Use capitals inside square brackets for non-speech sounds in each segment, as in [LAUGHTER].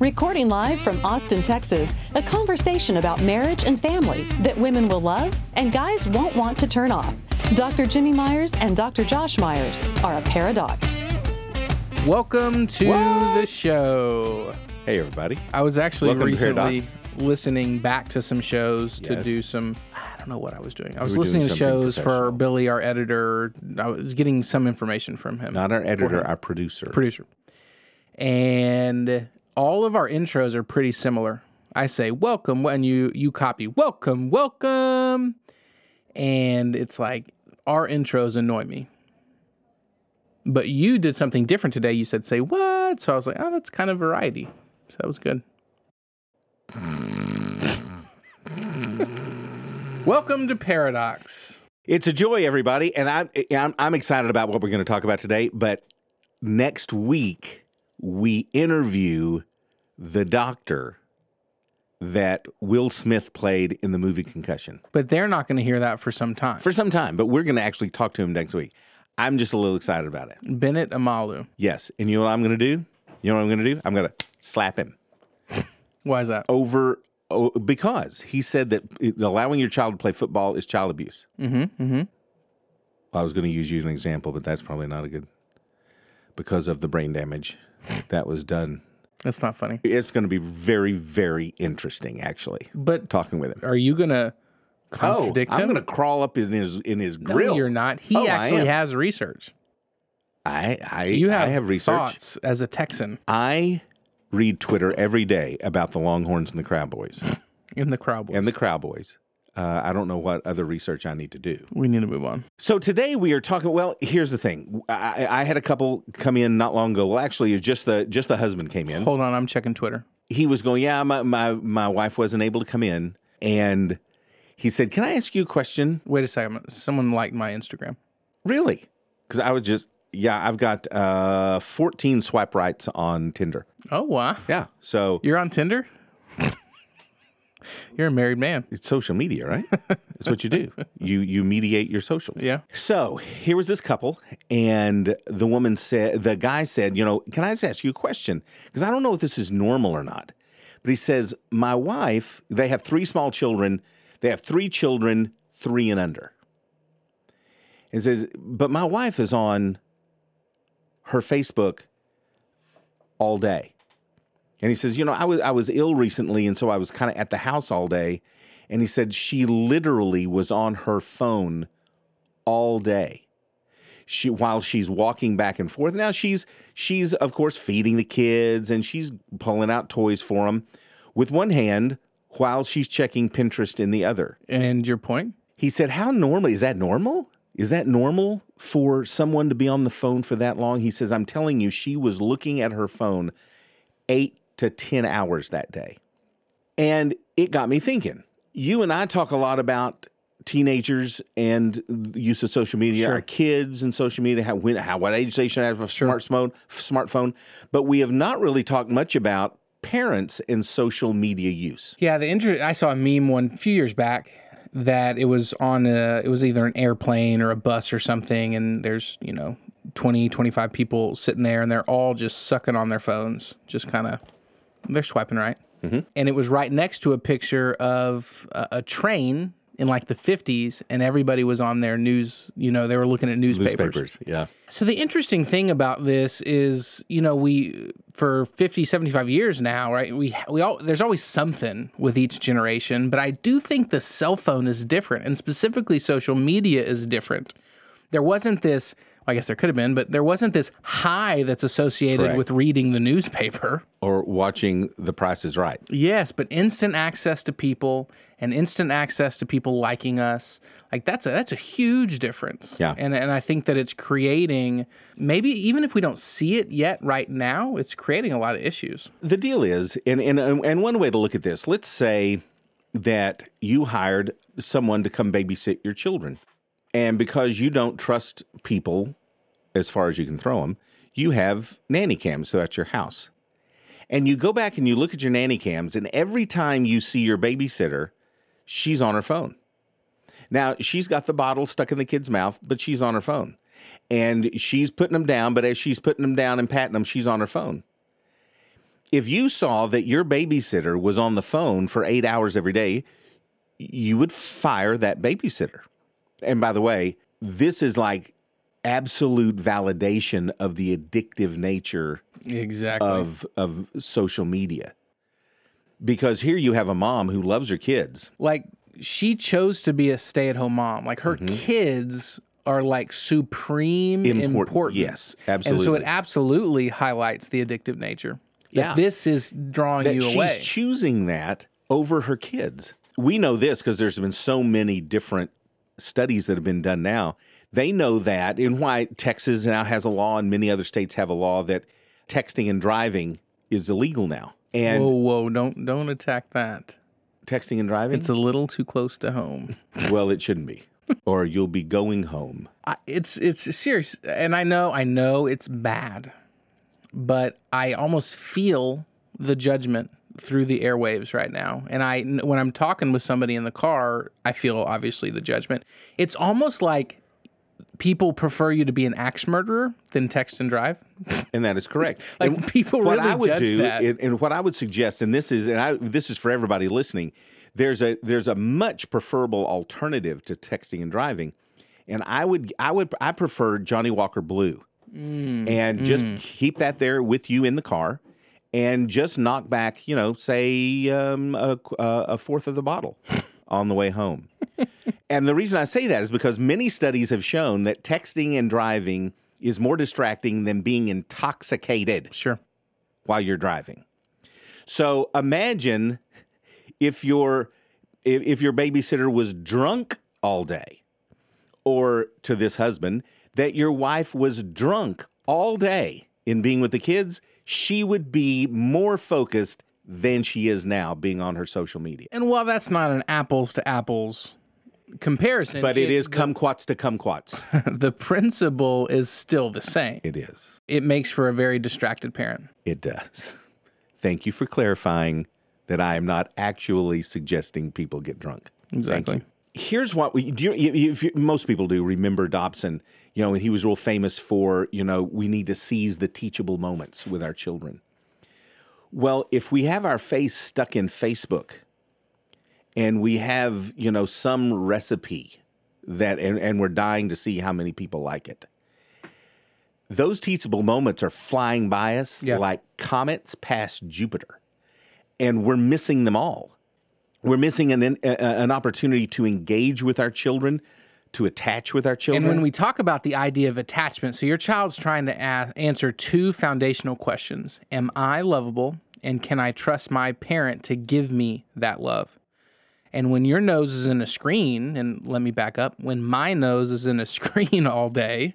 Recording live from Austin, Texas, a conversation about marriage and family that women will love and guys won't want to turn off. Dr. Jimmy Myers and Dr. Josh Myers are a paradox. Welcome to What? the show. Hey, everybody. I was actually Welcome recently listening back to some shows to Yes. do some. I don't know what I was doing. I was listening to shows for. Billy, our editor. I was getting some information from him, Not our editor, our producer. producer. And all of our intros are pretty similar. I say welcome when you you copy welcome, welcome. And it's like our intros annoy me. But you did something different today. You said say what? So I was like, "Oh, that's kind of variety." So that was good. welcome to Paradox. It's a joy, everybody, and I'm, I'm I'm excited about what we're going to talk about today. But next week we interview the doctor that Will Smith played in the movie Concussion But they're not going to hear that for some time. for some time. But we're going to actually talk to him next week. I'm just a little excited about it. Bennet Omalu. Yes, and you know what I'm going to do? You know what I'm going to do? I'm going to slap him Why is that? over oh, because he said that allowing your child to play football is child abuse. Mm-hmm. Mm-hmm. I was going to use you as an example, but that's probably not a good because of the brain damage that was done. That's not funny. It's going to be very, very interesting, actually, But talking with him. are you gonna contradict Oh, I'm him? going to crawl up in his in his no, grill. you're not. He Oh, actually has research. I I You have, I have research. thoughts as a Texan I read Twitter every day about the Longhorns and the Cowboys in the Cowboys. [LAUGHS] and the Cowboys. Uh, I don't know what other research I need to do. we need to move on. So today we are talking. Well, here's the thing. I, I had a couple come in not long ago. Well, actually, just the just the husband came in. Hold on, I'm checking Twitter. He was going, yeah, my my my wife wasn't able to come in, and he said, "Can I ask you a question?" Wait a second. Someone liked my Instagram. Really? Because I was just, yeah, I've got uh, 14 swipe rights on Tinder. Oh wow, Yeah, so you're on Tinder. You're a married man. it's social media, right? [LAUGHS] That's what you do. You you mediate your socials. Yeah. So here was this couple, and the woman said, the guy said, you know, can I just ask you a question? Because I don't know if this is normal or not. But he says, my wife, they have three small children. They have three children, three and under. He says, but my wife is on her Facebook all day. And he says, you know, I was I was ill recently, and so I was kind of at the house all day. And he said she literally was on her phone all day. She while she's walking back and forth. Now she's she's of course feeding the kids and she's pulling out toys for them with one hand while she's checking Pinterest in the other. And your point? He said, "How normal is that? Normal? Is that normal for someone to be on the phone for that long?" He says, "I'm telling you, she was looking at her phone eight to ten hours that day, and it got me thinking. You and I talk a lot about." Teenagers and the use of social media, Sure. our kids and social media, how, when, how what age they should have a smartphone, smartphone, but we have not really talked much about parents and social media use. Yeah, the inter- I saw a meme one a few years back that it was on a it was either an airplane or a bus or something and there's, you know, 20 25 people sitting there and they're all just sucking on their phones, just kind of they're swiping right. Mm-hmm. And it was right next to a picture of a, a train in like the 50s and everybody was on their news, you know, they were looking at Newspapers, yeah. so the interesting thing about this is, you know, we for 50, 75 years now, right? We we all there's always something with each generation, but I do think the cell phone is different and specifically social media is different. There wasn't this I guess there could have been, but there wasn't this high that's associated Correct. with reading the newspaper. Or watching The Price is Right. Yes, but instant access to people and instant access to people liking us, like that's a that's a huge difference. Yeah. And and I think that it's creating maybe even if we don't see it yet right now, it's creating a lot of issues. The deal is, and, and, and one way to look at this, let's say that you hired someone to come babysit your children. And because you don't trust people as far as you can throw them, you have nanny cams throughout your house. And you go back and you look at your nanny cams, and every time you see your babysitter, she's on her phone. Now, she's got the bottle stuck in the kid's mouth, but she's on her phone. And she's putting them down, but as she's putting them down and patting them, she's on her phone. If you saw that your babysitter was on the phone for eight hours every day, you would fire that babysitter. And by the way, this is like absolute validation of the addictive nature Exactly. of of social media. Because here you have a mom who loves her kids. like she chose to be a stay-at-home mom. Like her mm-hmm. kids are like supreme Important. important. Yes, absolutely. And so it absolutely. absolutely highlights the addictive nature. That Yeah. this is drawing That you she's away. She's choosing that over her kids. We know this because there's been so many different studies that have been done now. They know that, and why Texas now has a law, and many other states have a law that texting and driving is illegal now. And whoa, whoa! Don't don't attack that. texting and driving, It's a little too close to home. [LAUGHS] well, it shouldn't be, or you'll be going home. I, it's it's serious, and I know I know it's bad, but I almost feel the judgment through the airwaves right now. And I when I'm talking with somebody in the car, I feel obviously the judgment. It's almost like people prefer you to be an axe murderer than text and drive. And that is correct. [LAUGHS] Like, and people what really I would do, that. And, what I would suggest, and this is, and I, this is for everybody listening. There's a there's a much preferable alternative to texting and driving, and I would I would I prefer Johnnie Walker Blue, Mm, and just keep that there with you in the car, and just knock back, you know, say um, a, a fourth of the bottle [LAUGHS] on the way home. [LAUGHS] And the reason I say that is because many studies have shown that texting and driving is more distracting than being intoxicated Sure. while you're driving. So imagine if your if, if your babysitter was drunk all day, or to this husband, that your wife was drunk all day in being with the kids, she would be more focused than she is now being on her social media. And while that's not an apples to apples comparison, But it is kumquats to kumquats. [LAUGHS] the principle is still the same. It is. It makes for a very distracted parent. It does. [LAUGHS] Thank you for clarifying that I am not actually suggesting people get drunk. Exactly. Here's what we do. You, if you, most people do remember Dobson. You know, and he was real famous for you know we need to seize the teachable moments with our children. Well, if we have our face stuck in Facebook, and we have you know some recipe that, and, and we're dying to see how many people like it, those teachable moments are flying by us Yeah. like comets past Jupiter, and we're missing them all. We're missing an, an, an opportunity to engage with our children, to attach with our children. And when we talk about the idea of attachment, so your child's trying to a- answer two foundational questions Am I lovable? And can I trust my parent to give me that love? And when your nose is in a screen, and let me back up, when my nose is in a [LAUGHS] screen all day,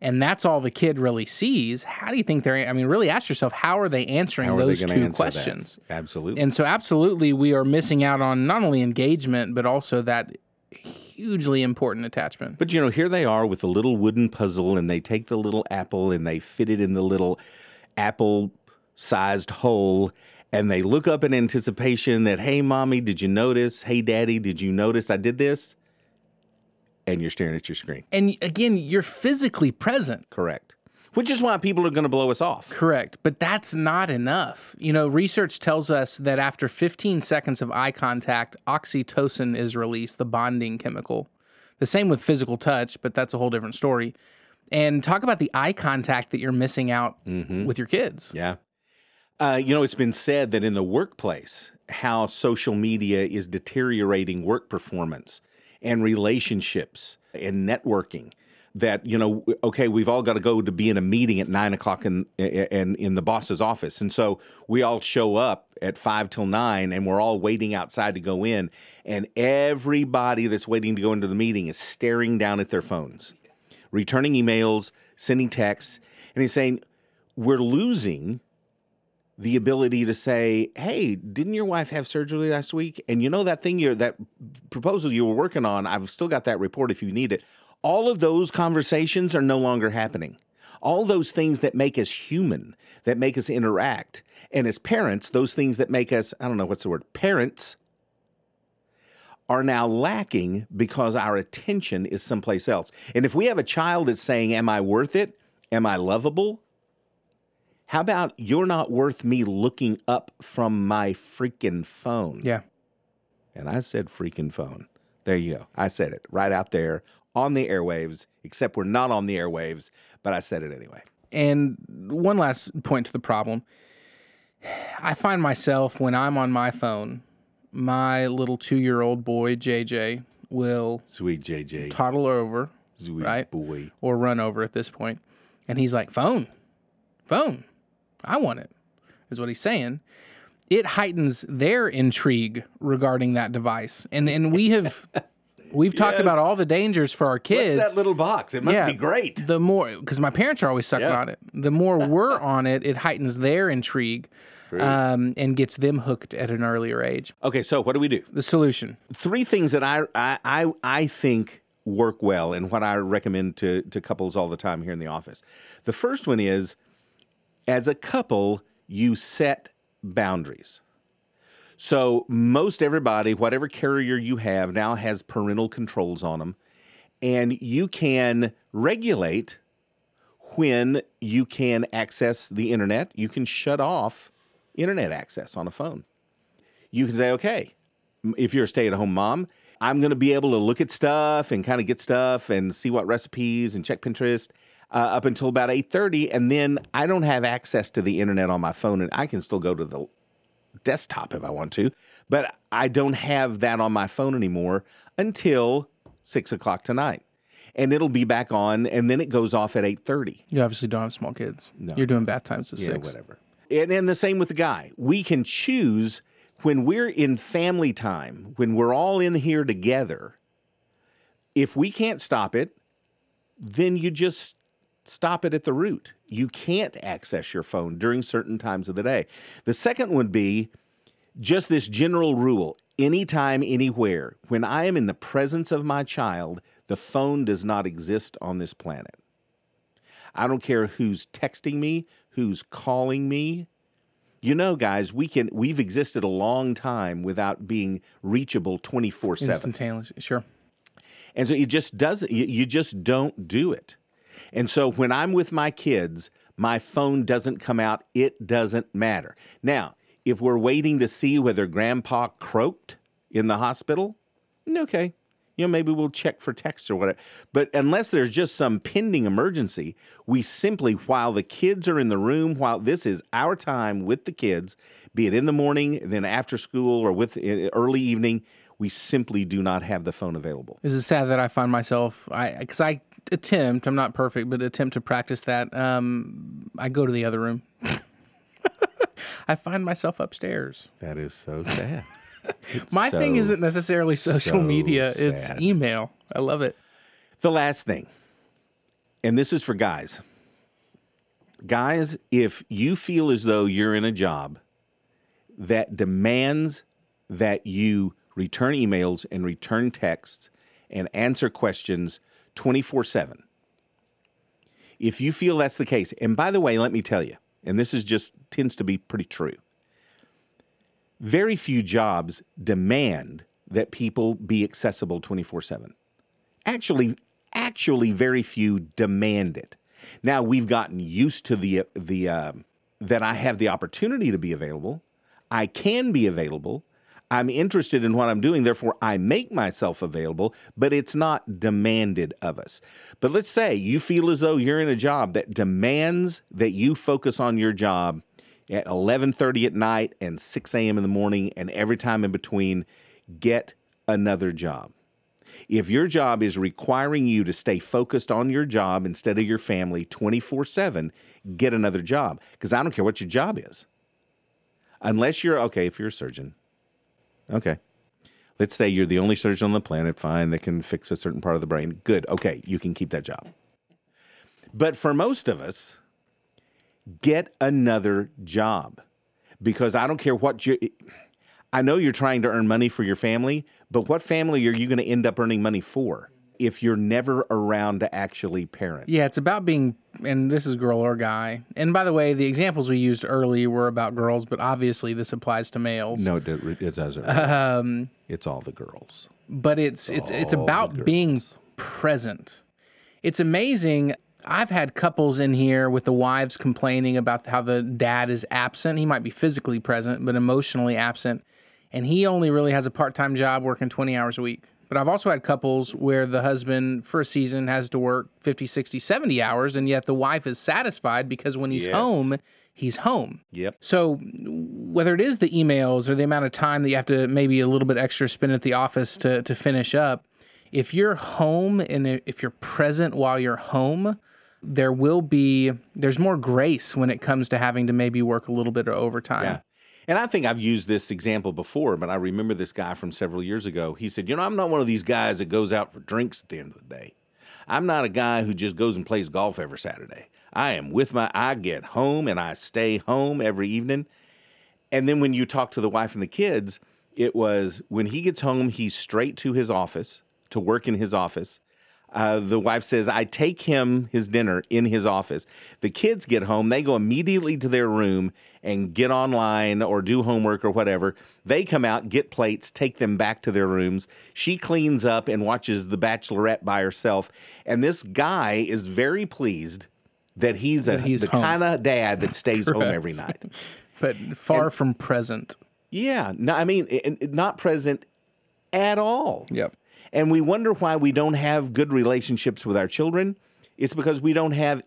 and that's all the kid really sees, how do you think they're, I mean, really ask yourself, how are they answering are those gonna two answer that? questions? Absolutely. And so, absolutely, we are missing out on not only engagement, but also that hugely important attachment. But you know, here they are with a little wooden puzzle, and they take the little apple and they fit it in the little apple sized hole. And they look up in anticipation that, hey, mommy, did you notice? Hey, daddy, did you notice I did this? And you're staring at your screen. And again, you're physically present. Correct. Which is why people are going to blow us off. Correct. But that's not enough. You know, research tells us that after 15 seconds of eye contact, oxytocin is released, the bonding chemical. The same with physical touch, but that's a whole different story. And talk about the eye contact that you're missing out with your kids. Yeah. Uh, you know, it's been said that in the workplace, how social media is deteriorating work performance and relationships and networking that you know okay we've all got to go to be in a meeting at nine o'clock in, in in the boss's office. And so we all show up at five till nine and we're all waiting outside to go in and everybody that's waiting to go into the meeting is staring down at their phones returning emails sending texts and he's saying we're losing the ability to say hey didn't your wife have surgery last week and you know that thing you're that proposal you were working on? I've still got that report if you need it all of those conversations are no longer happening. All those things that make us human, that make us interact. And as parents, those things that make us, I don't know what's the word, parents, are now lacking because our attention is someplace else. And if we have a child that's saying, Am I worth it? Am I lovable? How about you're not worth me looking up from my freaking phone? Yeah. And I said freaking phone. There you go. I said it right out there on the airwaves, except we're not on the airwaves, but I said it anyway. And one last point to the problem I find myself when I'm on my phone, my little two year old boy, JJ, will sweet JJ toddle over, sweet right? boy, or run over at this point, and he's like, "Phone, phone, I want it," is what he's saying. It heightens their intrigue regarding that device, and and we have [LAUGHS] We've talked about all the dangers for our kids. What's that little box? It must be great. The more, because my parents are always sucking Yeah. on it. The more [LAUGHS] we're on it, it heightens their intrigue um, and gets them hooked at an earlier age. Okay, so what do we do? The solution. Three things that I I I, I think work well and what I recommend to to couples all the time here in the office. The first one is as a couple, you set boundaries. So most everybody, whatever carrier you have, now has parental controls on them, and you can regulate when you can access the internet. You can shut off internet access on a phone. You can say, okay, if you're a stay-at-home mom, I'm going to be able to look at stuff and kind of get stuff and see what recipes and check Pinterest uh, up until about 8:30, and then I don't have access to the internet on my phone, and I can still go to the desktop if I want to, but I don't have that on my phone anymore until six o'clock tonight, and it'll be back on, and then it goes off at 8:30. You obviously don't have small kids. No, You're doing bath times at Yeah, six. whatever. And then the same with the guy. We can choose when we're in family time, when we're all in here together. If we can't stop it, then you just stop it at the root. You can't access your phone during certain times of the day. The second would be just this general rule anytime, anywhere. When I am in the presence of my child, the phone does not exist on this planet. I don't care who's texting me, who's calling me. You know, guys, we can we've existed a long time without being reachable 24/7. Instantaneously. Sure. And so it just doesn't you, you just don't do it. And so when I'm with my kids, my phone doesn't come out, it doesn't matter. Now, if we're waiting to see whether grandpa croaked in the hospital, okay. You know, maybe we'll check for text or whatever. But unless there's just some pending emergency, we simply, while the kids are in the room, while this is our time with the kids, be it in the morning, then after school, or with uh, early evening, we simply do not have the phone available. Is sad that I find myself, I because I attempt, I'm not perfect, but attempt to practice that. Um, I go to the other room. [LAUGHS] I find myself upstairs. That is so sad. My thing isn't necessarily social so media, it's email. I love it. The last thing, and this is for guys. Guys, if you feel as though you're in a job that demands that you return emails and return texts and answer questions 24 7, if you feel that's the case, and by the way, let me tell you, and this is just tends to be pretty true. Very few jobs demand that people be accessible 24 7 actually actually very few demand it. Now we've gotten used to the the um that i have the opportunity to be available. I can be available i'm interested in what i'm doing therefore i make myself available but it's not demanded of us but let's say you feel as though you're in a job that demands that you focus on your job at 11:30 at night and 6 a.m. in the morning and every time in between get another job If your job is requiring you to stay focused on your job instead of your family 24 7, get another job. Because I don't care what your job is. Unless you're, okay, if you're a surgeon, okay. Let's say you're the only surgeon on the planet, fine, that can fix a certain part of the brain. Good, okay, you can keep that job. But for most of us, get another job because I don't care what you. I know you're trying to earn money for your family, but what family are you going to end up earning money for if you're never around to actually parent? Yeah, it's about being, and this is girl or guy. And by the way, the examples we used early were about girls, but obviously this applies to males. No, it, it doesn't. [LAUGHS] Um, it's all the girls. But it's it's it's about being present. It's amazing. I've had couples in here with the wives complaining about how the dad is absent. He might be physically present, but emotionally absent. And he only really has a part time job working 20 hours a week. But I've also had couples where the husband for a season has to work 50, 60, 70 hours, and yet the wife is satisfied because when he's Yes. home, he's home. Yep. So whether it is the emails or the amount of time that you have to maybe a little bit extra spend at the office to to finish up, if you're home and if you're present while you're home, there will be there's more grace when it comes to having to maybe work a little bit of overtime. Yeah. And I think I've used this example before, but I remember this guy from several years ago. He said, You know, I'm not one of these guys that goes out for drinks at the end of the day. I'm not a guy who just goes and plays golf every Saturday. I am with my, I get home and I stay home every evening. And then when you talk to the wife and the kids, it was when he gets home, he's straight to his office to work in his office. Uh, the wife says, I take him his dinner in his office. The kids get home, they go immediately to their room and get online or do homework or whatever. They come out, get plates, take them back to their rooms. She cleans up and watches The Bachelorette by herself. And this guy is very pleased that he's a he's the kind of dad that stays home every night. [LAUGHS] But far from present. Yeah, no, I mean, not present at all. Yep. And we wonder why we don't have good relationships with our children. It's because we don't have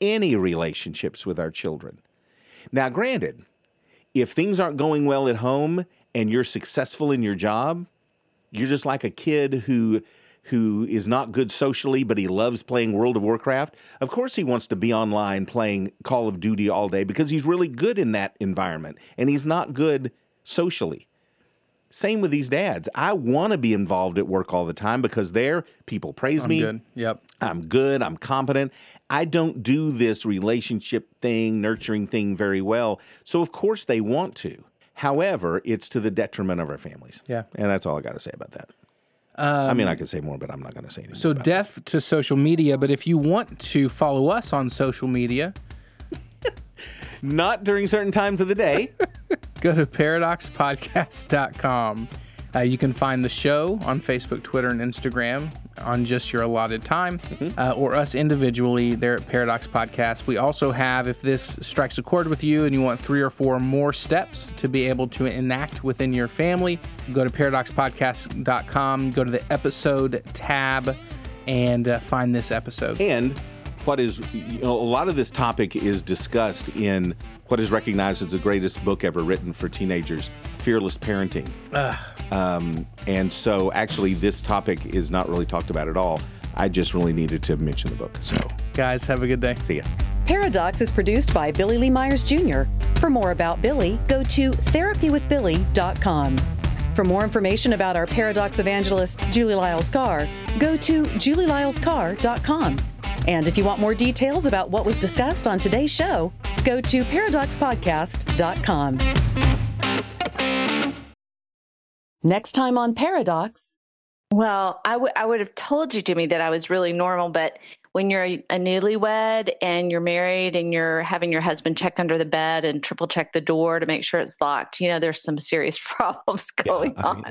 any relationships with our children. Now, granted, if things aren't going well at home and you're successful in your job, you're just like a kid who who is not good socially but he loves playing World of Warcraft. Of course he wants to be online playing Call of Duty all day because he's really good in that environment and he's not good socially. Same with these dads. I want to be involved at work all the time because there people praise me. Good. Yep. I'm good, I'm competent. I don't do this relationship thing, nurturing thing very well. So, of course, they want to. However, it's to the detriment of our families. Yeah. And that's all I got to say about that. I mean, I um, could say more, but I'm not going to say anything. So death to social media, but if you want to follow us on social media. Not during certain times of the day. [LAUGHS] go to paradoxpodcast.com. Uh, you can find the show on Facebook, Twitter, and Instagram on just your allotted time, uh, or us individually there at Paradox Podcast. We also have, if this strikes a chord with you and you want three or four more steps to be able to enact within your family, go to paradoxpodcast.com, go to the episode tab, and uh, find this episode. And what is, you know, a lot of this topic is discussed in what is recognized as the greatest book ever written for teenagers, Fearless Parenting. Um, and so, actually, this topic is not really talked about at all. I just really needed to mention the book. So, Guys, have a good day. see ya. Paradox is produced by Billy Lee Myers Jr. For more about Billy, go to therapywithbilly.com. For more information about our Paradox evangelist, Julie Lyles Carr, go to julielylescarr.com. And if you want more details about what was discussed on today's show, go to paradoxpodcast.com. Next time on Paradox. Well, I would have told you, Jimmy, that I was really normal, but when you're a, a newlywed and you're married and you're having your husband check under the bed and triple check the door to make sure it's locked, you know, there's some serious [LAUGHS] problems going I on. mean,